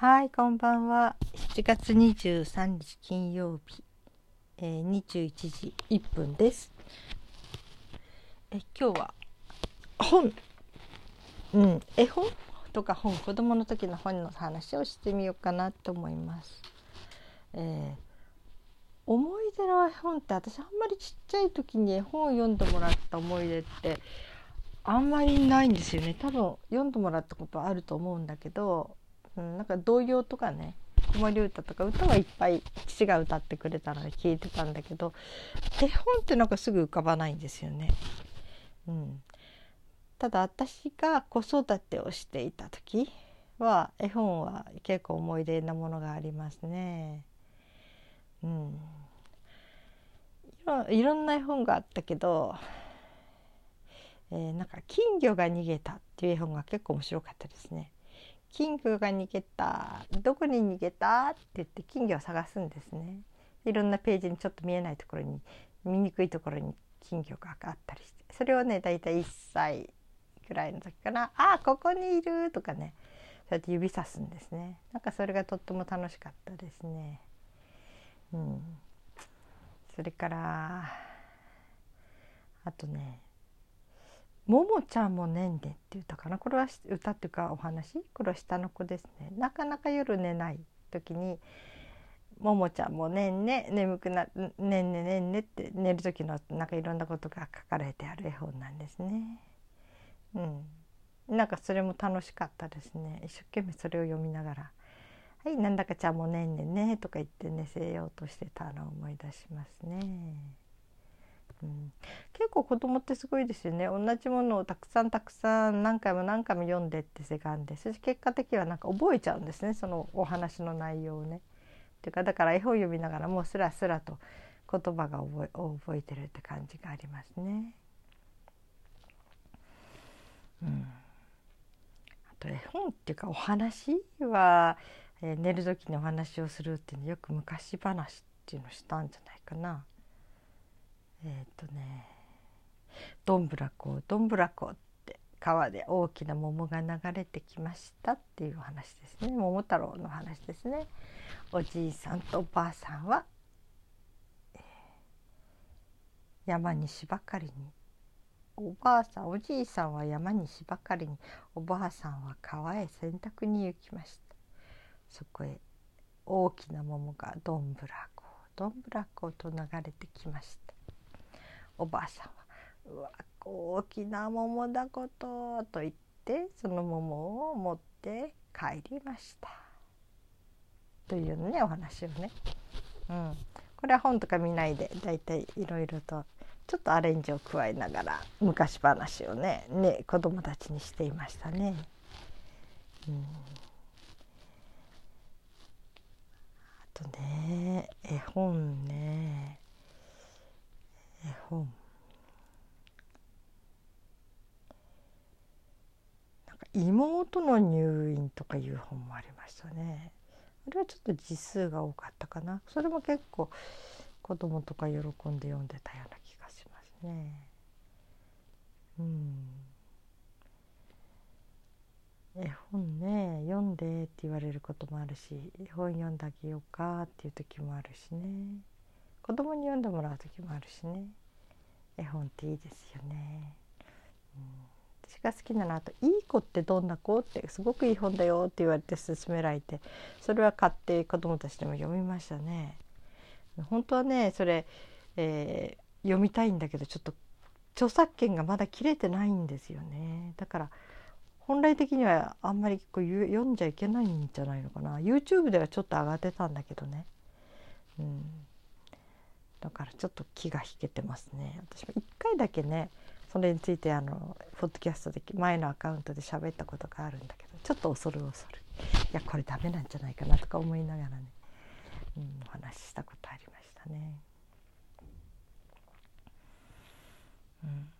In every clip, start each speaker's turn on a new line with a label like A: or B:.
A: はい、こんばんは。7月23日金曜日、えー、21時1分です。え今日は本、うん、絵本とか本、子供の時の本の話をしてみようかなと思います。えー思い出の絵本って私あんまりちっちゃい時に絵本を読んでもらった思い出ってあんまりないんですよね多分読んでもらったことあると思うんだけど、うん、なんか童謡とかね子守歌とか歌はいっぱい父が歌ってくれたので聞いてたんだけど絵本ってなんかすぐ浮かばないんですよね。うん、ただ私が子育てをしていた時は絵本は結構思い出なものがありますね。うん、いろんな絵本があったけど、えー、なんか金魚が逃げたっていう絵本が結構面白かったですね。金魚が逃げたどこに逃げたって言って金魚を探すんですね。いろんなページにちょっと見えないところに見にくいところに金魚があったりしてそれをねだいたい1歳ぐらいの時かな「あここにいる」とかねそうやって指さすんですね。なんかそれがとっても楽しかったですね。うん、それからあとね「ももちゃんもねんね」って歌かな。これは歌っていうかお話。これは下の子ですね。なかなか夜寝ない時に「ももちゃんもねんね眠くなねんねねんね」って寝る時のなんかいろんなことが書かれてある絵本なんですね。うん、なんかそれも楽しかったですね。一生懸命それを読みながら。はい、なんだかちゃんもねんねんねとか言って寝せようとしてたのを思い出しますね。うん、結構子供ってすごいですよね同じものをたくさんたくさん何回も何回も読んでってせがんでそして結果的にはなんか覚えちゃうんですねそのお話の内容をね。っていうかだから絵本読みながらもうすらすらと言葉が覚え覚えてるって感じがありますね。うん、あと絵本っていうかお話はえー、寝る時にお話をするっていうのよく昔話っていうのをしたんじゃないかな。とね「どんぶらこどんぶらこ」って川で大きな桃が流れてきましたっていうお話ですね桃太郎の話ですね。おじいさんとおばあさんは、山に芝刈りにおばあさんおじいさんは山に芝刈りにおばあさんは川へ洗濯に行きました。そこへ大きな桃がどんぶらこどんぶらこと流れてきましたおばあさんは「うわ大きな桃だこと」と言ってその桃を持って帰りました。というねお話をね、うん、これは本とか見ないでだいたいいろいろとちょっとアレンジを加えながら昔話をねね子供たちにしていましたね。うん。とね絵本ね。絵本なんか妹の入院とかいう本もありましたね。あれはちょっと字数が多かったかな。それも結構子供とか喜んで読んでたような気がしますね。うん。絵本ね読んでって言われることもあるし絵本読んであげようかっていう時もあるしね。子供に読んでもらう時もあるしね。絵本っていいですよね、うん、私が好きなのはあと「いい子ってどんな子?」ってすごくいい本だよって言われて勧められてそれは買って子供たちでも読みましたね。本当はねそれ、えー、読みたいんだけどちょっと著作権がまだ切れてないんですよね。だから本来的にはあんまりこう読んじゃいけないんじゃないのかな。YouTube ではちょっと上がってたんだけどね、うん、だからちょっと気が引けてますね。私も1回だけねそれについてあのポッドキャストで前のアカウントで喋ったことがあるんだけどちょっと恐る恐る。いやこれダメなんじゃないかなとか思いながらね、うん、お話ししたことありましたね。うん。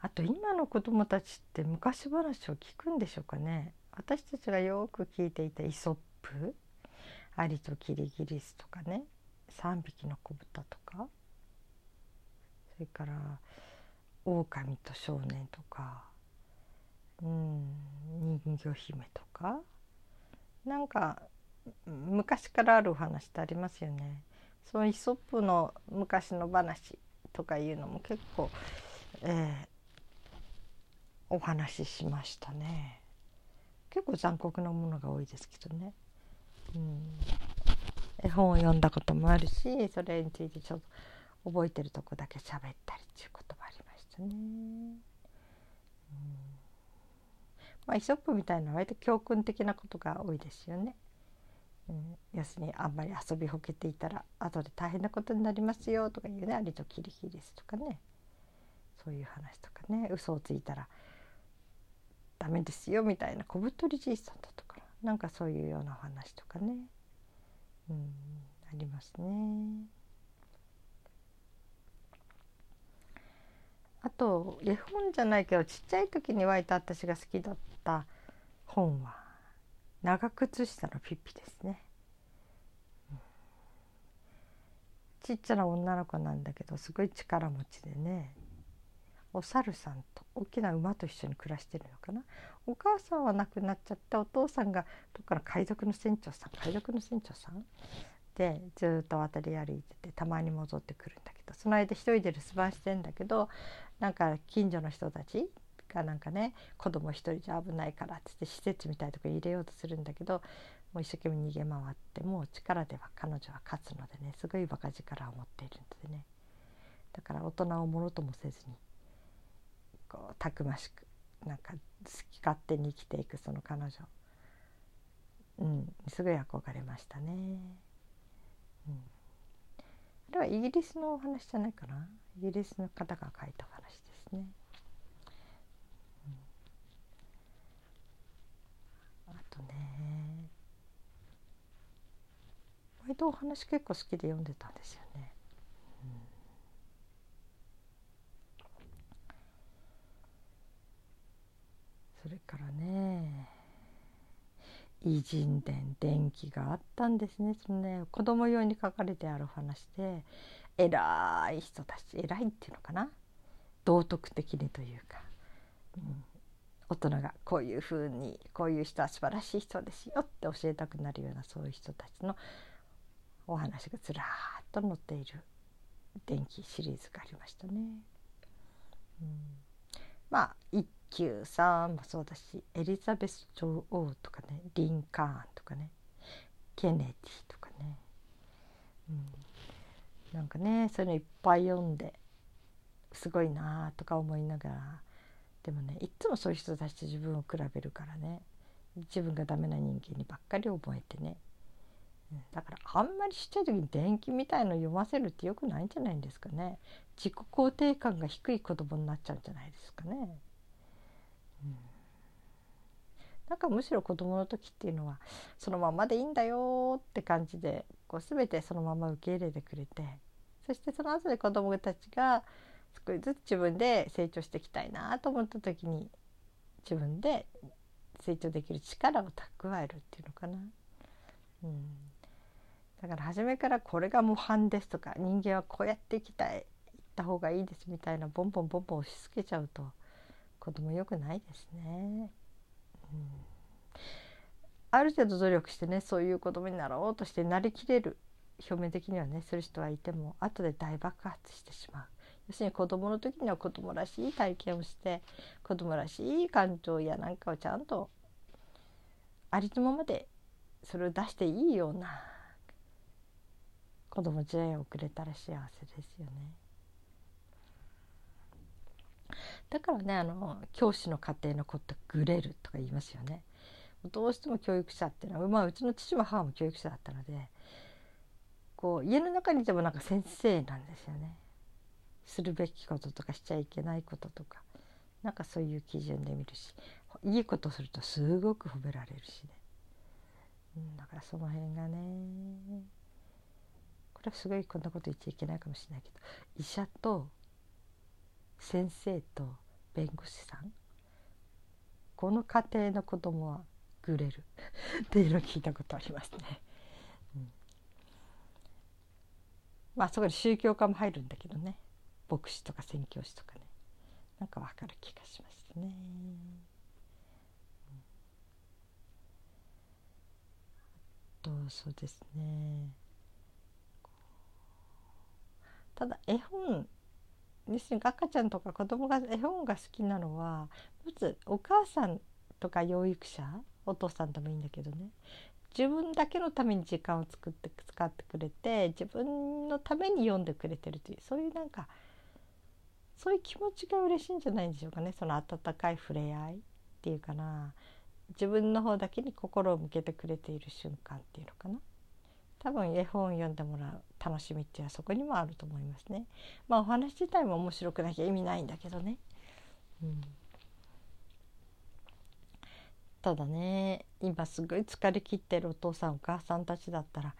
A: あと今の子どもたちって昔話を聞くんでしょうかね。私たちがよく聞いていたイソップアリとキリギリスとかね。3匹の子豚とかそれから狼と少年とかうん人魚姫とかなんか昔からあるお話ってありますよね。そのイソップの昔の話とかいうのも結構、えー、お話ししましたね。結構残酷なものが多いですけどね。うん、絵本を読んだこともあるしそれについてちょっと覚えてるとこだけ喋ったりっていうこともありましたね。うん。まあ、イソップみたいな割と教訓的なことが多いですよね。うん、要するにあんまり遊びほけていたら後で大変なことになりますよとかいうね。アリとキリギリスとかね。そういう話とかね。嘘をついたらダメですよみたいな。小太りじいさんだとかなんかそういうようなお話とかね、うん、ありますね。あと絵本じゃないけどちっちゃい時に湧いた私が好きだった本は長靴下のピッピですね、ちっちゃな女の子なんだけどすごい力持ちでね。お猿さんと大きな馬と一緒に暮らしてるのかな？お母さんは亡くなっちゃってお父さんがどっかの海賊の船長さん海賊の船長さん？でずっと渡り歩いててたまに戻ってくるんだけどその間一人で留守番してんだけどなんか近所の人たちがなんかね子供一人じゃ危ないからっつって施設みたいなとこに入れようとするんだけどもう一生懸命逃げ回ってもう力では彼女は勝つのでねすごいバカ力を持っているんでね。だから大人をものともせずにこうたくましくなんか好き勝手に生きていくその彼女うんすごい憧れましたね。うん、あれはイギリスのお話じゃないかなイギリスの方が書いた話ですね。うん、あとね割とお話結構好きで読んでたんですよね。それからね偉人伝伝記があったんですね。そのね子供用に書かれてある話で偉い人たち偉いっていうのかな？道徳的にというか、うん、大人がこういうふうにこういう人は素晴らしい人ですよって教えたくなるようなそういう人たちのお話がずらーっと載っている伝記シリーズがありましたね。うん、まあ一級さんもそうだしエリザベス女王とかねリンカーンとかねケネディとかね、うん、なんかねそういうのいっぱい読んですごいなとか思いながら。でもねいっつもそういう人たちと自分を比べるからね自分がダメな人間にばっかり覚えてね、だからあんまりちっちゃい時に伝記みたいの読ませるってよくないんじゃないんですかね自己肯定感が低い子供になっちゃうんじゃないですかね。なんかむしろ子供の時っていうのはそのままでいいんだよって感じでこう全てそのまま受け入れてくれてそしてその後で子供たちが少しずつ自分で成長していきたいなと思った時に自分で成長できる力を蓄えるっていうのかな。うん、だから初めからこれが模範ですとか人間はこうやっていきたい行った方がいいですみたいなボンボンボンボン押し付けちゃうと子供よくないですね。うん、ある程度努力してねそういう子供になろうとしてなりきれる表面的にはねする人はいても後で大爆発してしまう。要するに子供の時には子供らしい体験をして子供らしい感情やなんかをちゃんとありのままでそれを出していいような子供時代を送れたら幸せですよね。だからねあの教師の家庭の子ってグレるとか言いますよね。どうしても教育者っていうのは、まあ、うちの父も母も教育者だったのでこう家の中にいてもなんか先生なんですよね。するべきこととかしちゃいけないこととかなんかそういう基準で見るしいいことするとすごく褒められるしね、だからその辺がねこれはすごいこんなこと言っちゃいけないかもしれないけど医者と先生と弁護士さんこの家庭の子供はグレる。っていうのを聞いたことありますね。まあそこに宗教家も入るんだけどね。牧師とか宣教師とかね。なんかわかる気がしますね。とそうですね。ただ絵本ですね。赤ちゃんとか子供が絵本が好きなのはまずお母さんとか養育者お父さんでもいいんだけどね。自分だけのために時間を作って使ってくれて自分のために読んでくれてるというそういうなんかそういう気持ちが嬉しいんじゃないんでしょうかね。その温かい触れ合いっていうかな。自分の方だけに心を向けてくれている瞬間っていうのかな。多分絵本を読んでもらう楽しみっていうのはそこにもあると思いますね。まあお話自体も面白くなきゃ意味ないんだけどね。うん、ただね今すごい疲れ切ってるお父さんお母さんたちだったら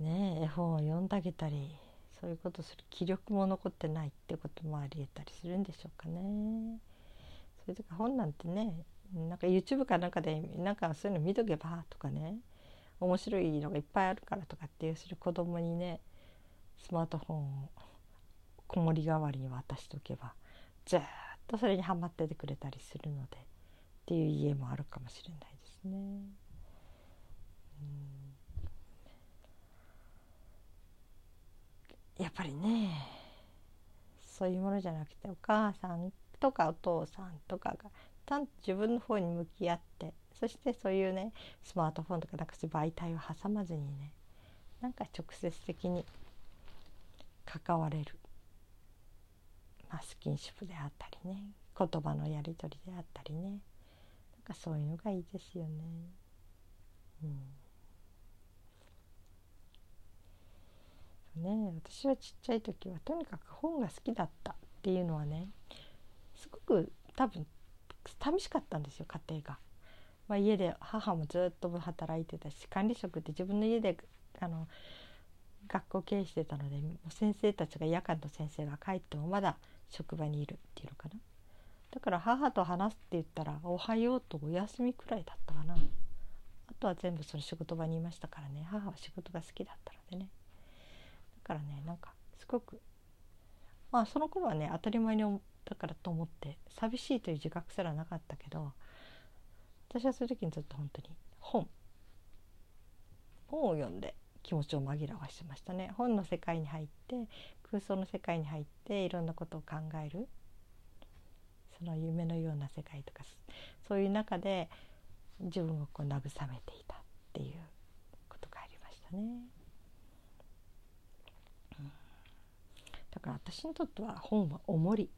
A: ね絵本を読んであげたりそういうことする気力も残ってないってこともありえたりするんでしょうかね。それとか本なんてねなんか YouTube かなんかでなんかそういうの見とけばとかね面白いのがいっぱいあるからとかっていうする子供にねスマートフォンを子守代わりに渡しとけばずっとそれにはまっててくれたりするのでっていう家もあるかもしれないですね。やっぱりねそういうものじゃなくてお母さんとかお父さんとかがちゃんと自分の方に向き合ってそしてそういうねスマートフォンとかなんかそういう媒体を挟まずにねなんか直接的に関われる、まあ、スキンシップであったりね言葉のやり取りであったりねなんかそういうのがいいですよね。うんね、私はちっちゃい時はとにかく本が好きだったっていうのはねすごく多分寂しかったんですよ家庭が。まあ、家で母もずっと働いてたし管理職って自分の家であの学校経営してたので先生たちが夜間の先生が帰ってもまだ職場にいるっていうのかな。だから母と話すって言ったら「おはよう」と「お休み」くらいだったかな。あとは全部その仕事場にいましたからね。母は仕事が好きだったのでね。だからねなんかすごくまあその頃はね当たり前にだからと思って寂しいという自覚すらなかったけど私はそういう時にずっと本当に本。本を読んで気持ちを紛らわしてましたね。本の世界に入って空想の世界に入っていろんなことを考える。その夢のような世界とかそういう中で自分をこう慰めていたっていうことがありましたね。だから私にとっては本はおもり。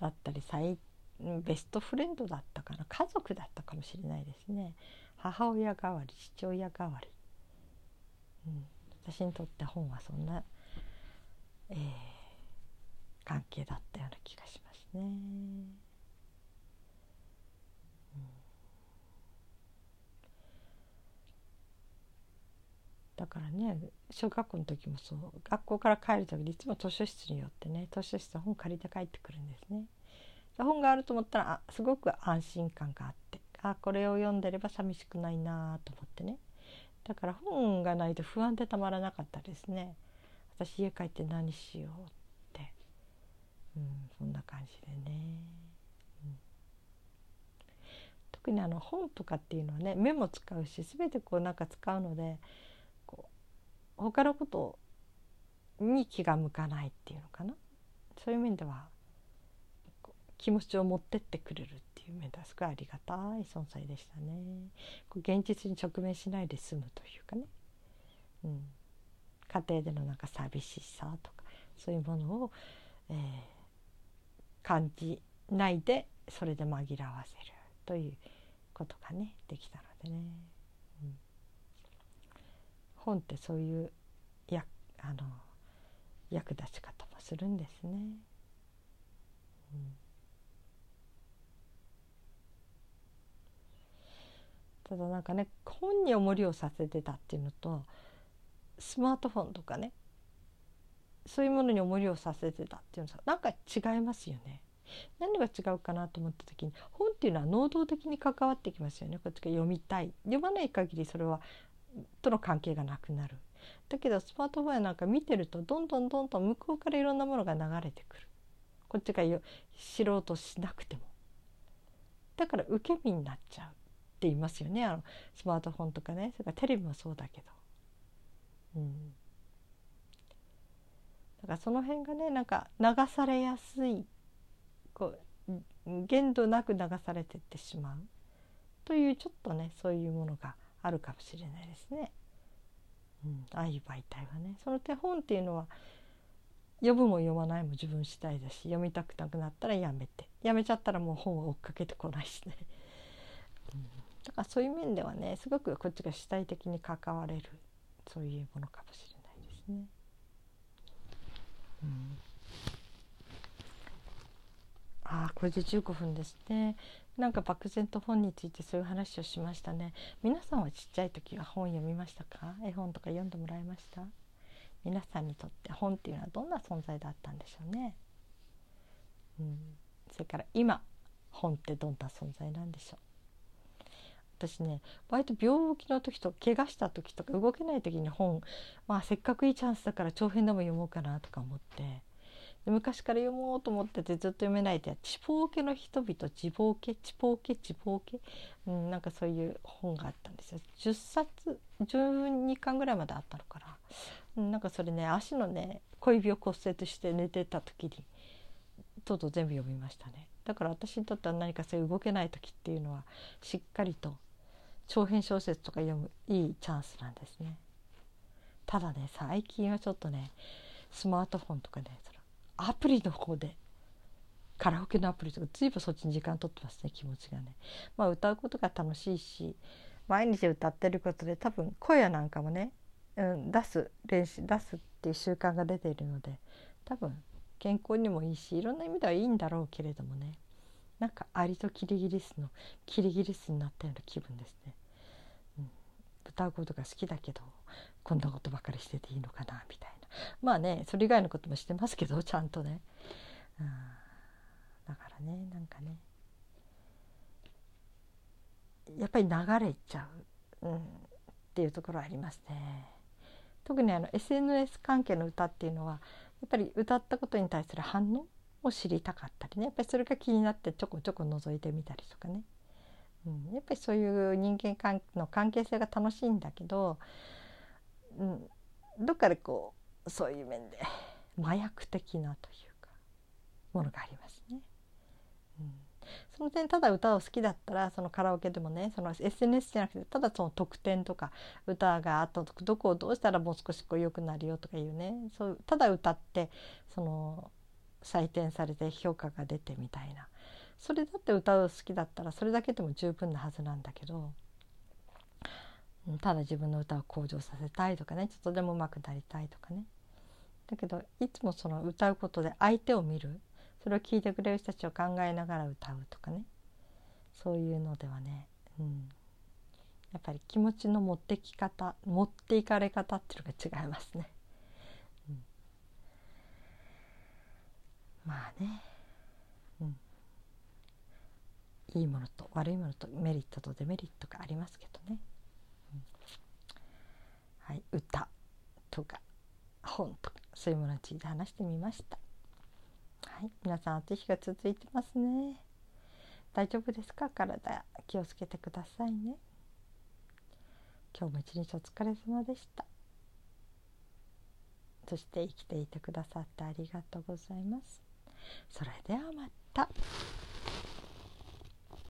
A: だったり最ベストフレンドだったかな家族だったかもしれないですね。母親代わり父親代わり、うん、私にとって本はそんな、えー、関係だったような気がしますね。だからね小学校の時もそう。学校から帰る時にいつも図書室に寄ってね図書室で本借りて帰ってくるんですね。本があると思ったらあすごく安心感があってあこれを読んでれば寂しくないなと思ってね。だから本がないと不安でたまらなかったですね。私家帰って何しようって、うん、そんな感じでね、うん、特にあの本とかっていうのはね目も使うし全てこうなんか使うので他のことに気が向かないっていうのかな？そういう面では気持ちを持ってってくれるっていう面ではすごいありがたい存在でしたね。う現実に直面しないで済むというかね、うん、家庭でのなんか寂しさとかそういうものを、えー、感じないでそれで紛らわせるということがねできたのでね、本ってそういうやあの役立ち方もするんですね。うんただなんかね本に重りをさせてたっていうのとスマートフォンとかねそういうものに重りをさせてたっていうのはなんか違いますよね。何が違うかなと思った時に本っていうのは能動的に関わってきますよねこっちが読みたい読まない限りそれはとの関係がなくなる。だけどスマートフォンやなんか見てるとどんどんどんどん向こうからいろんなものが流れてくる。こっちが知ろうとしなくても。だから受け身になっちゃうって言いますよね。あのスマートフォンとかね。それからテレビもそうだけど。うん。だからその辺がねなんか流されやすいこう限度なく流されてってしまう。というちょっとねそういうものがあるかもしれないですね。うん、ああいう媒体はね。その手本っていうのは読むも読まないも自分次第だし読みたくなくなったらやめて。やめちゃったらもう本は追っかけてこないしね、うん、だからそういう面ではねすごくこっちが主体的に関われるそういうものかもしれないですね。うん。ああこれで15分ですね。なんか漠然と本についてそういう話をしましたね。皆さんはちっちゃい時は本読みましたか？絵本とか読んでもらいました？皆さんにとって本っていうのはどんな存在だったんでしょうね。うん。それから今本ってどんな存在なんでしょう？私ね割と病気の時と怪我した時とか動けない時に本まあせっかくいいチャンスだから長編でも読もうかなとか思って。昔から読もうと思っててずっと読めないで「ちぽうけの人々自暴家ちぽうけちぽう」ん、なんかそういう本があったんですよ。10冊12巻ぐらいまであったのかな、うん、なんかそれね足のね小指を骨折して寝てた時にとうとう全部読みましたね。だから私にとっては何かそういう動けない時っていうのはしっかりと長編小説とか読むいいチャンスなんですね。ただね最近はちょっとねスマートフォンとかねアプリの方でカラオケのアプリとか随分そっちに時間取ってますね気持ちがね。まあ歌うことが楽しいし毎日歌ってることで多分声なんかもね、うん、出す練習出すっていう習慣が出ているので多分健康にもいいしいろんな意味ではいいんだろうけれどもねなんかアリとキリギリスのキリギリスになったような気分ですね。うん、歌うことが好きだけどこんなことばかりしてていいのかなみたいな。まあねそれ以外のこともしてますけど ちゃんとね、うん、だからねなんかね。やっぱり流れちゃう、うん、っていうところありますね。特にあの SNS 関係の歌っていうのはやっぱり歌ったことに対する反応を知りたかったりね。やっぱりそれが気になってちょこちょこ覗いてみたりとかね、うん、やっぱりそういう人間関の関係性が楽しいんだけど、うん、どっかでこうそういう面で麻薬的なというかものがありますね。その点ただ歌を好きだったらそのカラオケでもねその SNS じゃなくてただその特典とか歌があったとどこをどうしたらもう少しこう良くなるよとかいうねそうただ歌ってその採点されて評価が出てみたいな。それだって歌う好きだったらそれだけでも十分なはずなんだけどただ自分の歌を向上させたいとかねちょっとでも上手くなりたいとかね。だけどいつもその歌うことで相手を見る。それを聞いてくれる人たちを考えながら歌うとかね。そういうのではね、うん、やっぱり気持ちの持ってき方持っていかれ方っていうのが違いますね。まあね、うん、いいものと悪いものとメリットとデメリットがありますけどね。うん、はい、歌とか本とか。そういうものについて話してみました。はい、皆さん暑い日が続いてますね。大丈夫ですか？体気をつけてくださいね。今日も一日お疲れ様でした。そして生きていてくださってありがとうございます。それではまた。